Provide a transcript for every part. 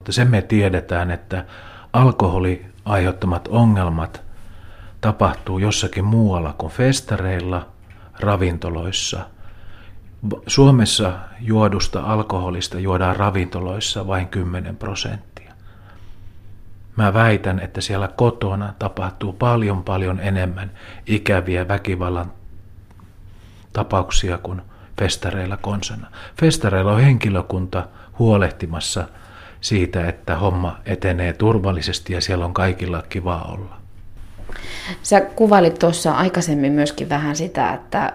Mutta sen me tiedetään, että alkoholi aiheuttamat ongelmat tapahtuu jossakin muualla kuin festareilla, ravintoloissa. Suomessa juodusta alkoholista juodaan ravintoloissa vain 10 prosenttia. Mä väitän, että siellä kotona tapahtuu paljon paljon enemmän ikäviä väkivallan tapauksia kuin festareilla konsana. Festareilla on henkilökunta huolehtimassa siitä, että homma etenee turvallisesti ja siellä on kaikilla kiva olla. Sä kuvailit tuossa aikaisemmin myöskin vähän sitä, että,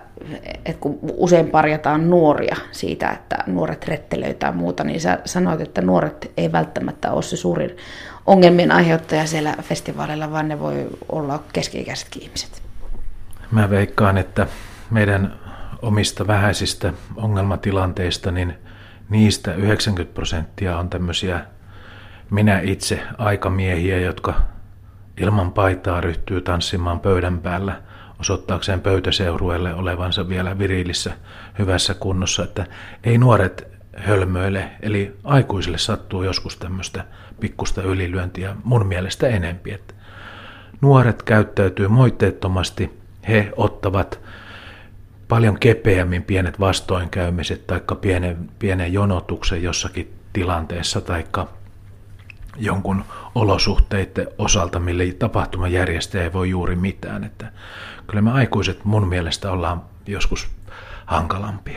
että kun usein parjataan nuoria siitä, että nuoret rettelöitä ja muuta, niin sä sanoit, että nuoret ei välttämättä ole se suurin ongelmien aiheuttaja siellä festivaaleilla, vaan ne voi olla keski-ikäisetkin ihmiset. Mä veikkaan, että meidän omista vähäisistä ongelmatilanteista, niin niistä 90 prosenttia on tämmöisiä minä itse aikamiehiä, jotka ilman paitaa ryhtyy tanssimaan pöydän päällä osoittaakseen pöytäseurueelle olevansa vielä virillissä hyvässä kunnossa, että ei nuoret hölmöile, eli aikuisille sattuu joskus tämmöistä pikkusta ylilyöntiä mun mielestä enempi. Että nuoret käyttäytyy moitteettomasti, he ottavat paljon kepeämmin pienet vastoinkäymiset tai pienen, pienen jonotuksen jossakin tilanteessa tai jonkun olosuhteiden osalta, mille tapahtumajärjestäjä ei voi juuri mitään. Että kyllä me aikuiset mun mielestä ollaan joskus hankalampia.